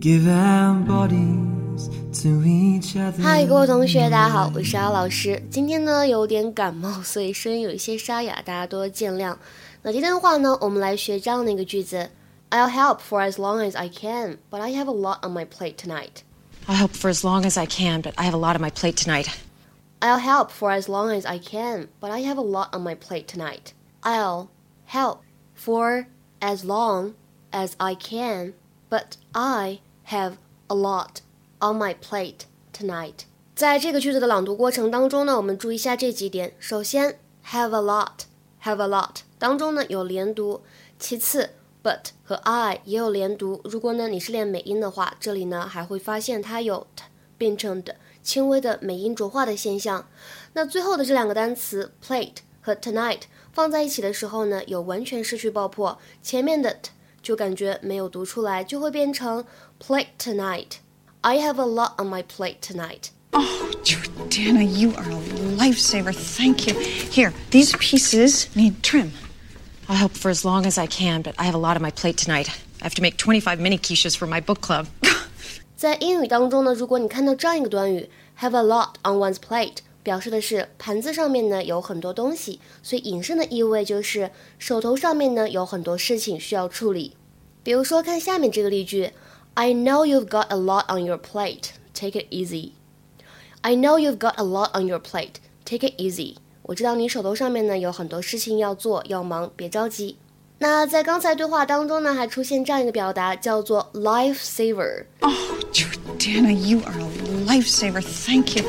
We give our bodies to each other. 嗨，各位同学，大家好，我是姚老师。今天呢有点感冒，所以声音有一些沙哑，大家多见谅。那今天的话呢，我们来学这样的一个句子：I'll help for as long as I can, but I have a lot on my plate tonight. I'll help for as long as I can, but I have a lot on my plate tonight. I'll help for as long as I can, but I have a lot on my plate tonight. I'll help for as long as I can, but I have a lot on my plate tonight. 在这个句子的朗读过程当中呢，我们注意一下这几点。首先，have a lot，have a lot 当中呢有连读，其次。but 和 I 也有连读。如果呢你是练美音的话，这里呢还会发现它有 t 变成的轻微的美音浊化的现象。那最后的这两个单词 plate 和 tonight 放在一起的时候呢，有完全失去爆破，前面的 t 就感觉没有读出来，就会变成 plate tonight。I have a lot on my plate tonight. Oh, Jordana, you are a lifesaver. Thank you. Here, these pieces need trim. I'll help for as long as I can, but I have a lot on my plate tonight. I have to make 25 mini quiches for my book club. 在英语当中呢，如果你看到这样一个短语 have a lot on one's plate， 表示的是盘子上面呢有很多东西，所以引申的意味就是手头上面呢有很多事情需要处理。比如说，看下面这个例句：I know you've got a lot on your plate. Take it easy. I know you've got a lot on your plate. Take it easy. 我知道你手头上面呢有很多事情要做要忙，别着急。那在刚才对话当中呢，还出现这样一个表达，叫做 life saver。Oh, Jordana, you are a lifesaver. Thank you.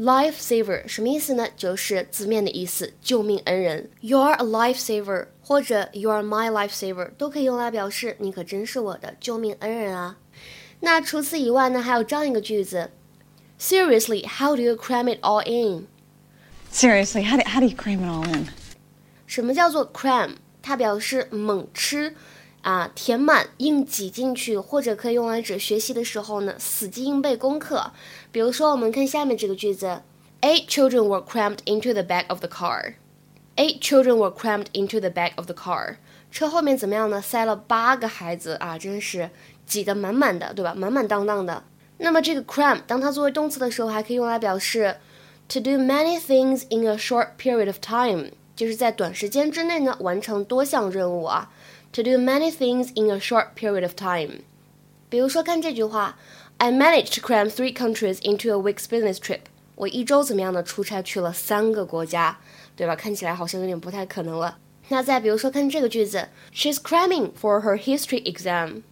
Life saver 什么意思呢？就是字面的意思，救命恩人。You're a lifesaver，或者 You're my lifesaver，都可以用来表示你可真是我的救命恩人啊。那除此以外呢，还有这样一个句子：Seriously, how do you cram it all in？Seriously, how do, how do you cram it all in? 什么叫做 cram？它表示猛吃啊，填满、硬挤进去，或者可以用来指学习的时候呢，死记硬背功课。比如说，我们看下面这个句子：Eight children were crammed into the back of the car. Eight children were crammed into the back of the car. 车后面怎么样呢？塞了八个孩子啊，真是挤得满满的，对吧？满满当当的。那么这个 cram，当它作为动词的时候，还可以用来表示。To do many things in a short period of time，就是在短时间之内呢完成多项任务啊。To do many things in a short period of time，比如说看这句话，I managed to cram three countries into a week's business trip。我一周怎么样的出差去了三个国家，对吧？看起来好像有点不太可能了。那再比如说看这个句子，She's cramming for her history exam。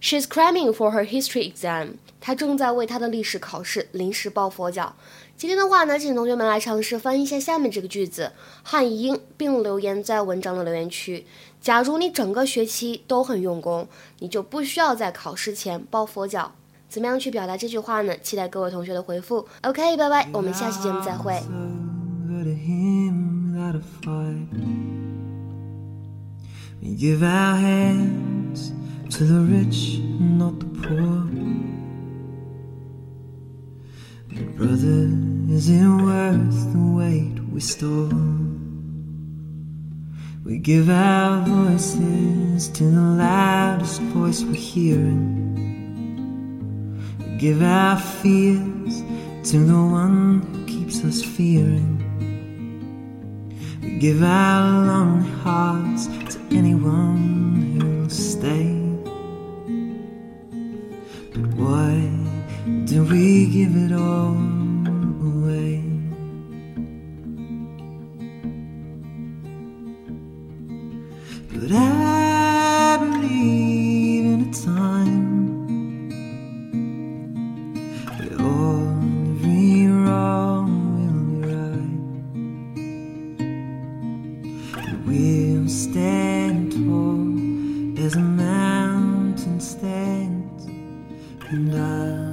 She's cramming for her history exam。她正在为她的历史考试临时抱佛脚。今天的话呢，请同学们来尝试翻译一下下面这个句子，汉译英，并留言在文章的留言区。假如你整个学期都很用功，你就不需要在考试前抱佛脚。怎么样去表达这句话呢？期待各位同学的回复。OK，拜拜，我们下期节目再会。give our hands Brother, is it worth the weight we store? We give our voices to the loudest voice we're hearing. We give our fears to the one who keeps us fearing. We give our lonely hearts to anyone do we give it all? Away. But I believe in a time where all every wrong will be right. And we'll stand tall as a mountain stands, and I.